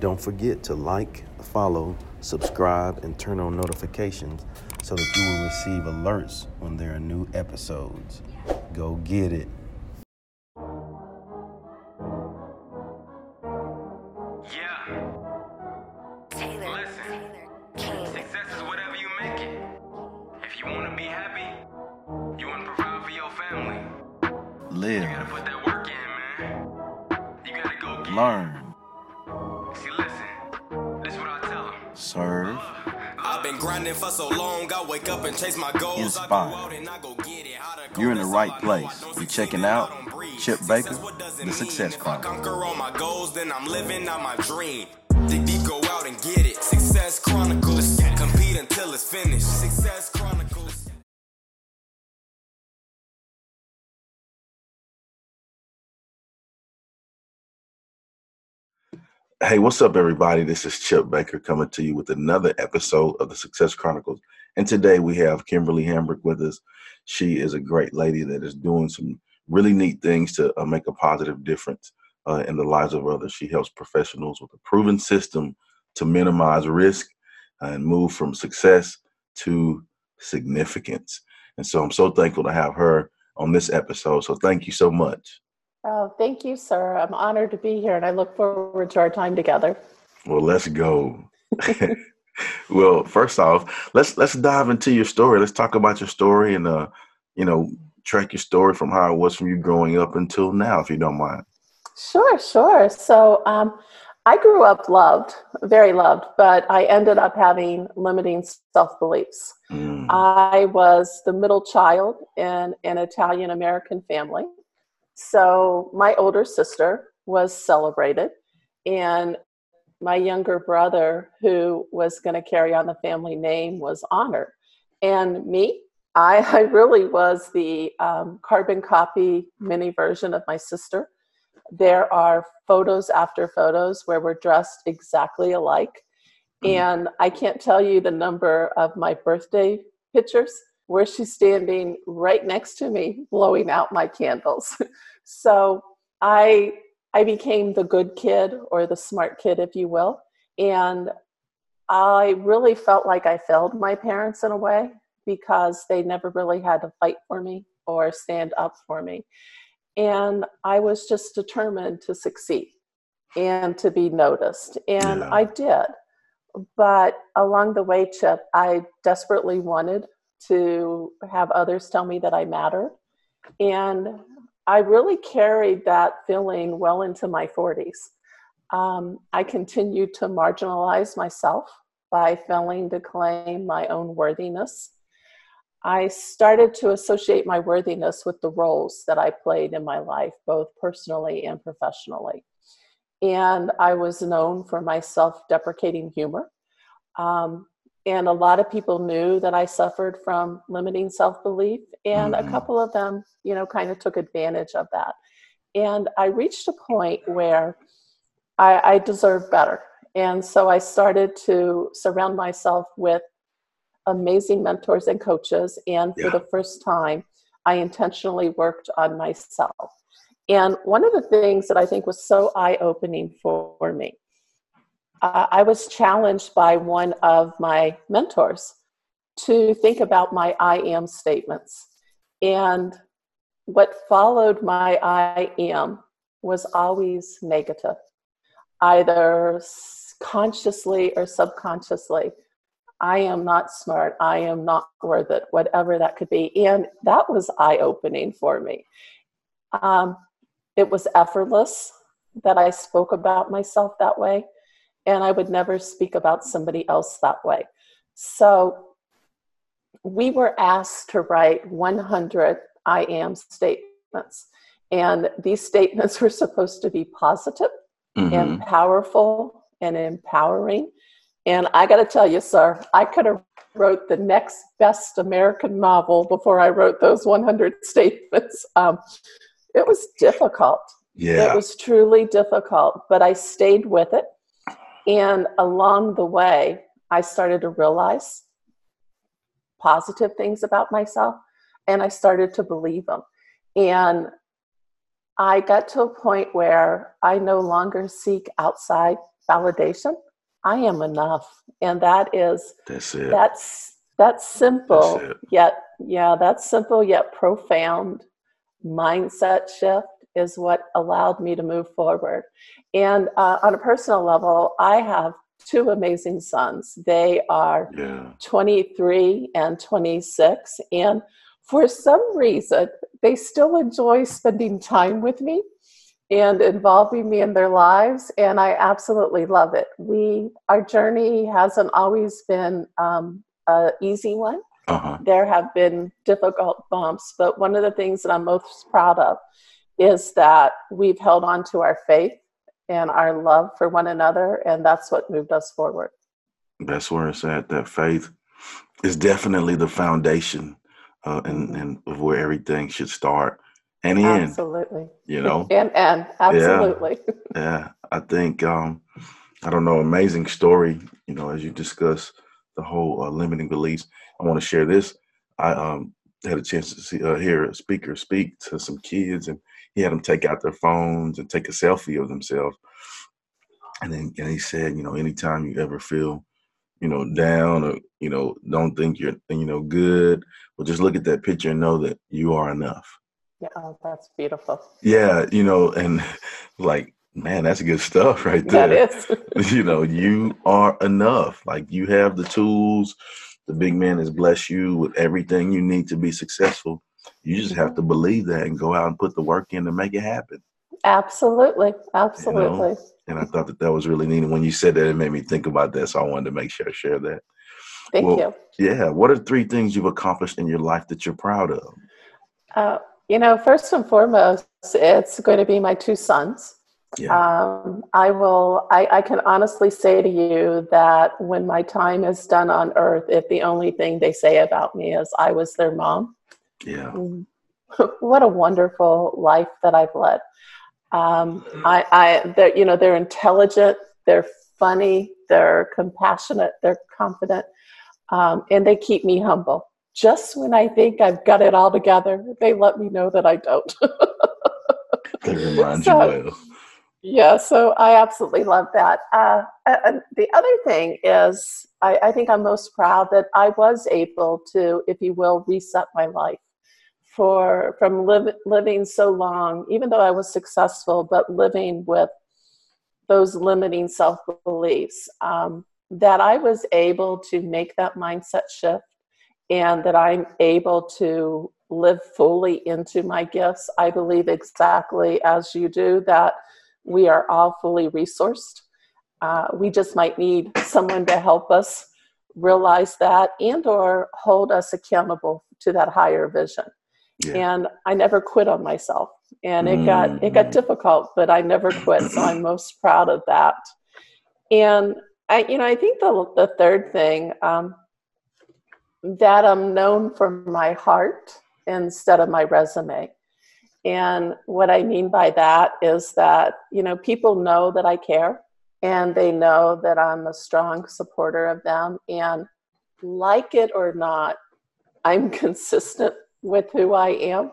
Don't forget to like, follow, subscribe, and turn on notifications so that you will receive alerts when there are new episodes. Go get it. Grinding for so long, I wake up and chase my goals. Inspire. I go out and I go get it. How to You're in the right that's all I know. place. You checking out. Chip Baker, what does it The? Success Chronicles. conquer all my goals, then I'm living out my dream. Dig deep, go out and get it. Success Chronicles. Compete until it's finished. Success Chronicles. Hey, what's up, everybody? This is Chip Baker coming to you with another episode of the Success Chronicles. And today we have Kimberly Hambrick with us. She is a great lady that is doing some really neat things to uh, make a positive difference uh, in the lives of others. She helps professionals with a proven system to minimize risk and move from success to significance. And so I'm so thankful to have her on this episode. So thank you so much. Oh, thank you, sir. I'm honored to be here and I look forward to our time together. Well, let's go. well, first off, let's let's dive into your story. Let's talk about your story and uh, you know, track your story from how it was from you growing up until now, if you don't mind. Sure, sure. So um, I grew up loved, very loved, but I ended up having limiting self beliefs. Mm, I was the middle child in an Italian American family. So my older sister was celebrated, and my younger brother, who was going to carry on the family name, was honored. And me, I, I really was the um, carbon copy mini version of my sister. There are photos after photos where we're dressed exactly alike. Mhm. And I can't tell you the number of my birthday pictures where she's standing right next to me blowing out my candles. so I I became the good kid or the smart kid if you will and I really felt like I failed my parents in a way because they never really had to fight for me or stand up for me. And I was just determined to succeed and to be noticed. And Yeah. I did. But along the way, Chip, I desperately wanted to have others tell me that I mattered. And I really carried that feeling well into my 40s. Um, I continued to marginalize myself by failing to claim my own worthiness. I started to associate my worthiness with the roles that I played in my life, both personally and professionally. And I was known for my self deprecating humor. Um, and a lot of people knew that I suffered from limiting self belief, and Mhm. a couple of them, you know, kind of took advantage of that. And I reached a point where I, I deserved better. And so I started to surround myself with amazing mentors and coaches. And for Yeah. the first time, I intentionally worked on myself. And one of the things that I think was so eye opening for me, uh, I was challenged by one of my mentors to think about my I am statements. And what followed my I am was always negative, either consciously or subconsciously. I am not smart. I am not worth it, whatever that could be. And that was eye opening for me. Um, it was effortless that I spoke about myself that way, and I would never speak about somebody else that way. So we were asked to write 100 I am statements, and these statements were supposed to be positive Mhm. and powerful and empowering. And I got to tell you, sir, I could have wrote the next best American novel before I wrote those 100 statements. Um, it was difficult. Yeah. It was truly difficult, but I stayed with it. And along the way, I started to realize positive things about myself and I started to believe them. And I got to a point where I no longer seek outside validation. I am enough, and that is That's it. that's that's simple That's yet yeah that's simple yet profound mindset shift is what allowed me to move forward and uh, on a personal level i have two amazing sons they are yeah. 23 and 26 and for some reason they still enjoy spending time with me and involving me in their lives and i absolutely love it we our journey hasn't always been um, a easy one Uh-huh. there have been difficult bumps but one of the things that i'm most proud of is that we've held on to our faith and our love for one another and that's what moved us forward That's where it's at. That faith is definitely the foundation uh, and, and of where everything should start and end. absolutely You know? and and absolutely Yeah, I think um, I don't know, amazing story. You know, as you discuss the whole uh, limiting beliefs, I want to share this. I um, had a chance to see uh, hear a speaker speak to some kids, and he had them take out their phones and take a selfie of themselves. And then and he said, you know, anytime you ever feel, you know, down or you know, don't think you're you know good, well, just look at that picture and know that you are enough. yeah oh, that's beautiful Yeah, you know, and like, man, that's good stuff right there. that is you know, you are enough. Like you have the tools. The big man has blessed you with everything you need to be successful. You just have to believe that and go out and put the work in to make it happen. absolutely absolutely And I thought that that was really neat. And when you said that, it made me think about that. So I wanted to make sure I share that. thank Well, you Yeah. What are three things you've accomplished in your life that you're proud of? Uh, you know, first and foremost, it's going to be my two sons. Yeah. Um, I will. I, I can honestly say to you that when my time is done on Earth, if the only thing they say about me is I was their mom, Yeah. what a wonderful life that I've led. Um, I, I, they're, you know, they're intelligent, they're funny, they're compassionate, they're confident, um, and they keep me humble. Just when I think I've got it all together, they let me know that I don't. They remind So- you well. Yeah, so I absolutely love that. Uh, and the other thing is, I, I think I'm most proud that I was able to, if you will, reset my life for from liv- living so long, even though I was successful, but living with those limiting self beliefs. Um, that I was able to make that mindset shift, and that I'm able to live fully into my gifts. I believe exactly as you do that we are all fully resourced. Uh, we just might need someone to help us realize that and or hold us accountable to that higher vision. Yeah. And I never quit on myself. And it got it got Mm. difficult, but I never quit. So I'm most proud of that. And I, you know, I think the the third thing um, that I'm known for my heart instead of my resume. And what I mean by that is that, you know, people know that I care and they know that I'm a strong supporter of them. And like it or not, I'm consistent with who I am.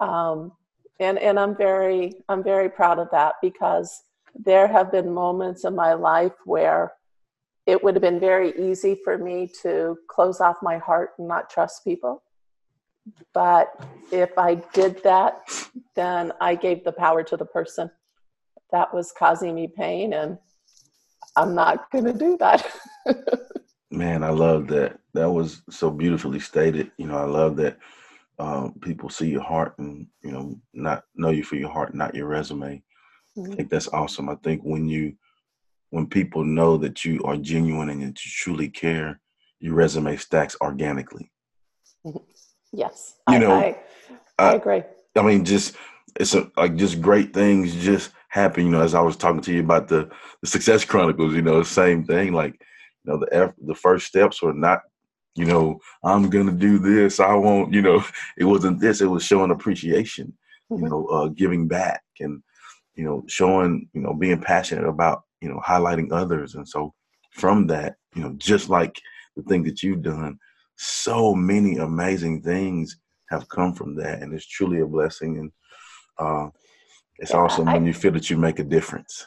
Um, and, and I'm very I'm very proud of that because there have been moments in my life where it would have been very easy for me to close off my heart and not trust people. But if I did that, then I gave the power to the person that was causing me pain, and I'm not going to do that. Man, I love that. That was so beautifully stated. You know, I love that um, people see your heart and you know not know you for your heart, not your resume. I think that's awesome. I think when you when people know that you are genuine and that you truly care, your resume stacks organically. yes, You I, know, I, I I- agree. I mean, just it's a, like just great things just happen. You know, as I was talking to you about the the Success Chronicles, you know, same thing. Like, you know, the the first steps were not, you know, I'm gonna do this. I won't. You know, it wasn't this. It was showing appreciation. You Mhm. know, uh, giving back and you know, showing you know, being passionate about you know, highlighting others. And so from that, you know, just like the thing that you've done, so many amazing things have come from that, and it's truly a blessing. And uh, it's awesome I- when you feel that you make a difference.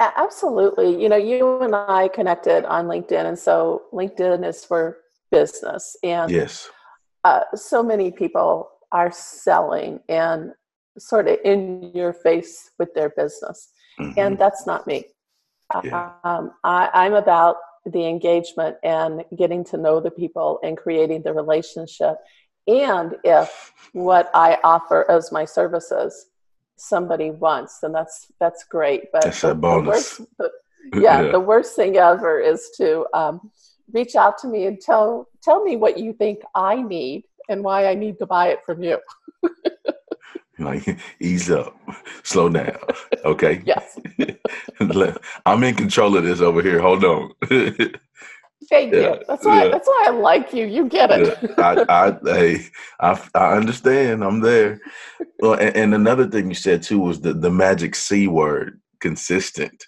Absolutely. You know, you and I connected on LinkedIn, and so LinkedIn is for business. And Yes. uh, so many people are selling and sort of in your face with their business. Mhm. And that's not me. Yeah. Um, I, I'm about the engagement and getting to know the people and creating the relationship. And if what I offer as my services somebody wants, then that's that's great. But That's a bonus. worst, the, yeah, Yeah. the worst thing ever is to um, reach out to me and tell tell me what you think I need and why I need to buy it from you. Like, ease up, slow down. Okay. Yes, I'm in control of this over here. Hold on. thank Yeah, you. That's why yeah. that's why I like you. You get it. Yeah, I, I, hey, I, I understand. I'm there. Well, and, and another thing you said too was the the magic c word, consistent.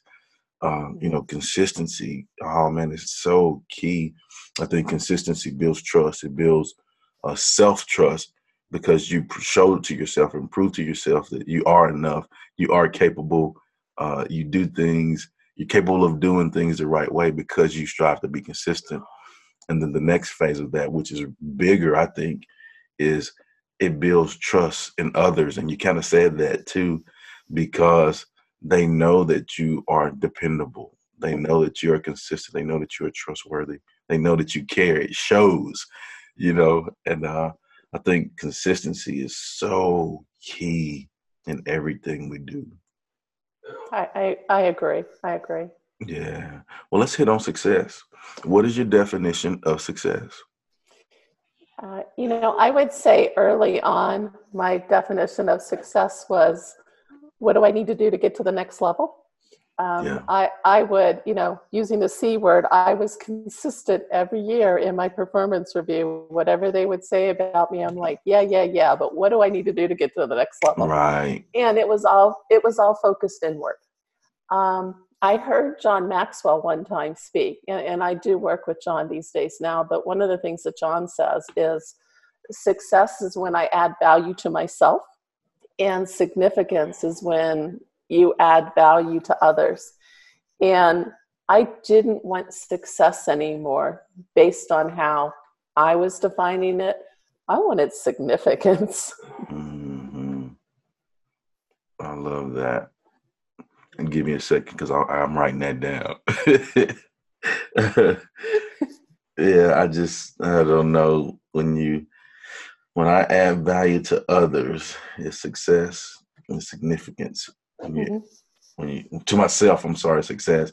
Um, you know, consistency. Oh man, it's so key. I think consistency builds trust. It builds uh, self trust because you show to yourself and prove to yourself that you are enough. You are capable. Uh, you do things. You're capable of doing things the right way because you strive to be consistent. And then the next phase of that, which is bigger, I think, is it builds trust in others. And you kind of said that too, because they know that you are dependable. They know that you are consistent. They know that you are trustworthy. They know that you care. It shows, you know. And uh, I think consistency is so key in everything we do. I, I I agree. I agree. Yeah. Well, let's hit on success. What is your definition of success? Uh, you know, I would say early on, my definition of success was, what do I need to do to get to the next level? Um, Yeah. I, I would, you know, using the C word, I was consistent every year in my performance review. Whatever they would say about me, I'm like, yeah, yeah, yeah. But what do I need to do to get to the next level? Right. and it was all it was all focused inward. Um, I heard John Maxwell one time speak, and, and I do work with John these days now. But one of the things that John says is, success is when I add value to myself, and significance is when you add value to others. And I didn't want success anymore based on how I was defining it. I wanted significance. hmm I love that. And give me a second because I'm writing that down. yeah, I just I don't know when you when I add value to others, it's success and significance. When you, Mhm. when you to myself, I'm sorry, success.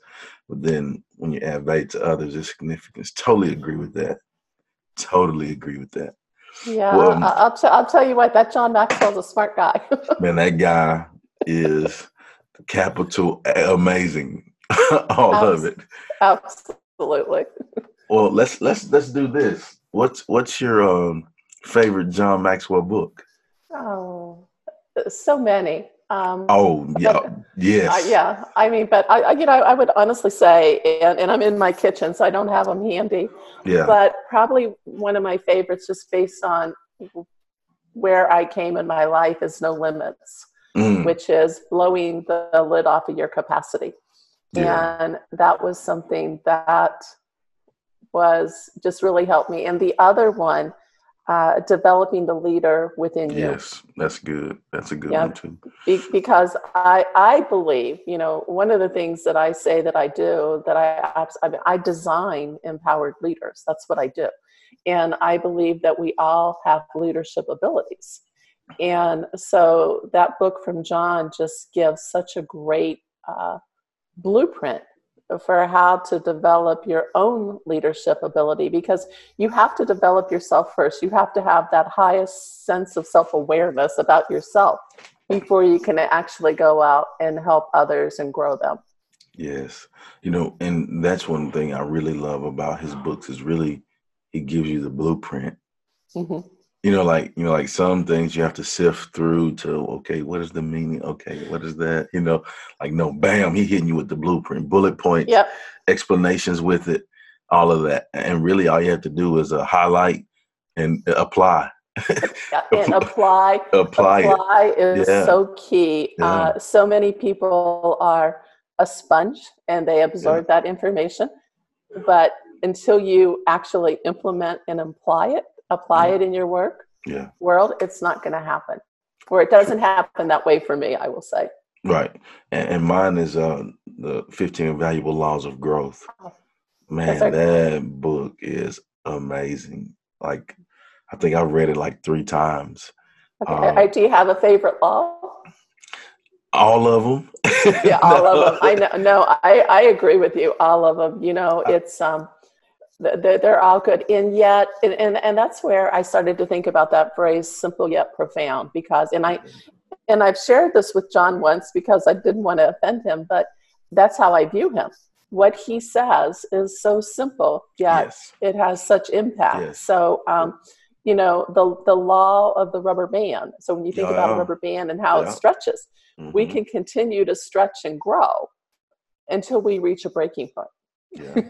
But then when you add value to others, it's significance. Totally agree with that. Totally agree with that. Yeah, Well, um, I'll, t- I'll tell you what, that John Maxwell's a smart guy. Man, that guy is capital amazing. All of it. Absolutely. Well, let's let's let's do this. What's what's your um favorite John Maxwell book? Oh, so many. Um, Oh yeah, Uh, yes, yeah, I mean, but I, I, you know, I would honestly say, and, and I'm in my kitchen, so I don't have them handy, yeah, but probably one of my favorites, just based on where I came in my life, is No Limits. Mm, which is blowing the lid off of your capacity. yeah, And that was something that was just really helped me. And the other one, uh, developing the leader within you. yes. That's good. That's a good Yeah. one too. Be- because I, I believe, you know, one of the things that I say that I do, that I, I, mean, I design empowered leaders. That's what I do. And I believe that we all have leadership abilities. And so that book from John just gives such a great uh, blueprint for how to develop your own leadership ability because you have to develop yourself first. You have to have that highest sense of self awareness about yourself before you can actually go out and help others and grow them. Yes, you know, and that's one thing I really love about his books is really he gives you the blueprint. hmm You know, like you know, like some things you have to sift through to okay, what is the meaning? Okay, what is that? You know, like no, bam, he hitting you with the blueprint, bullet points, Yep. explanations with it, all of that, and really all you have to do is uh, highlight and apply, And apply. apply apply is Yeah. so key. Yeah. Uh, so many people are a sponge and they absorb that information. But until you actually implement and apply it, apply Yeah. it in your work Yeah. world, it's not going to happen. Or it doesn't happen that way for me, I will say. Right. And, and mine is uh the 15 valuable laws of growth. Oh, Man, that book is amazing. Like I think I've read it like three times. Okay. Um, I- do you have a favorite law? All of them. yeah all of them i know no i i agree with you all of them you know it's um they're, they're all good and yet and, and and that's where i started to think about that phrase simple yet profound because and i and i've shared this with john once because i didn't want to offend him but that's how i view him what he says is so simple yet Yes. it has such impact Yes. so um you know the the law of the rubber band so when you think Yeah, about a rubber band and how Yeah. it stretches we Mhm. can continue to stretch and grow until we reach a breaking point. Yeah.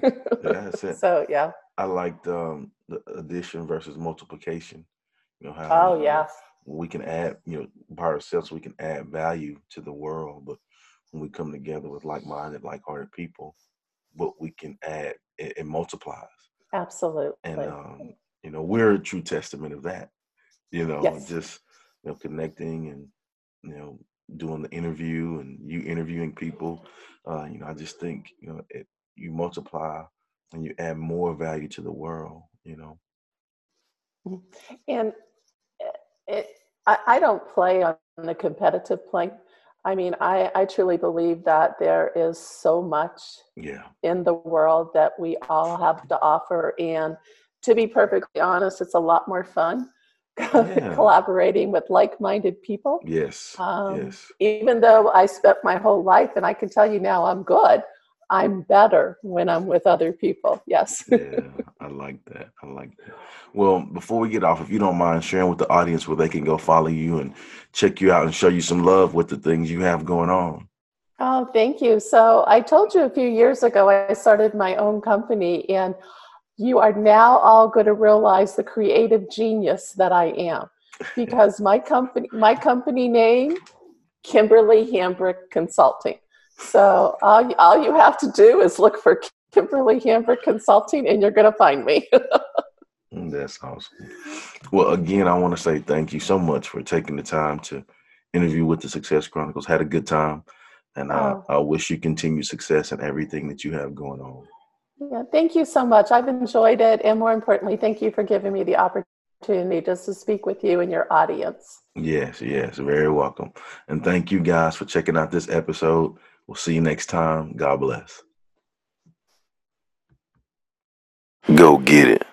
Yeah, that's it. so yeah. I liked um the addition versus multiplication. You know how Oh know, yes. we can add, you know, by ourselves we can add value to the world, but when we come together with like-minded, like-hearted people, what we can add it, it multiplies. Absolutely. And um, you know, we're a true testament of that. You know, Yes. just you know, connecting and you know, doing the interview and you interviewing people. Uh, you know, I just think, you know, it you multiply and you add more value to the world, you know. and it, it, I, I don't play on the competitive plane. I mean, I, I truly believe that there is so much Yeah. in the world that we all have to offer. And to be perfectly honest, it's a lot more fun Yeah. collaborating with like minded people. Yes. Um, yes. even though I spent my whole life, and I can tell you now I'm good, I'm better when I'm with other people. Yes. yeah, I like that. I like that. Well, before we get off, if you don't mind sharing with the audience where they can go follow you and check you out and show you some love with the things you have going on. Oh, thank you. So I told you a few years ago I started my own company, and you are now all going to realize the creative genius that I am, because my company, my company name, Kimberly Hambrick Consulting. So all, you- all you have to do is look for Kimberly Hambrick Consulting, and you're going to find me. That's awesome. Well, again, I want to say thank you so much for taking the time to interview with the Success Chronicles. Had a good time, and Oh. I wish you continued success in everything that you have going on. Yeah, thank you so much. I've enjoyed it. And more importantly, thank you for giving me the opportunity just to speak with you and your audience. Yes, yes, very welcome. And thank you guys for checking out this episode. We'll see you next time. God bless. Go get it.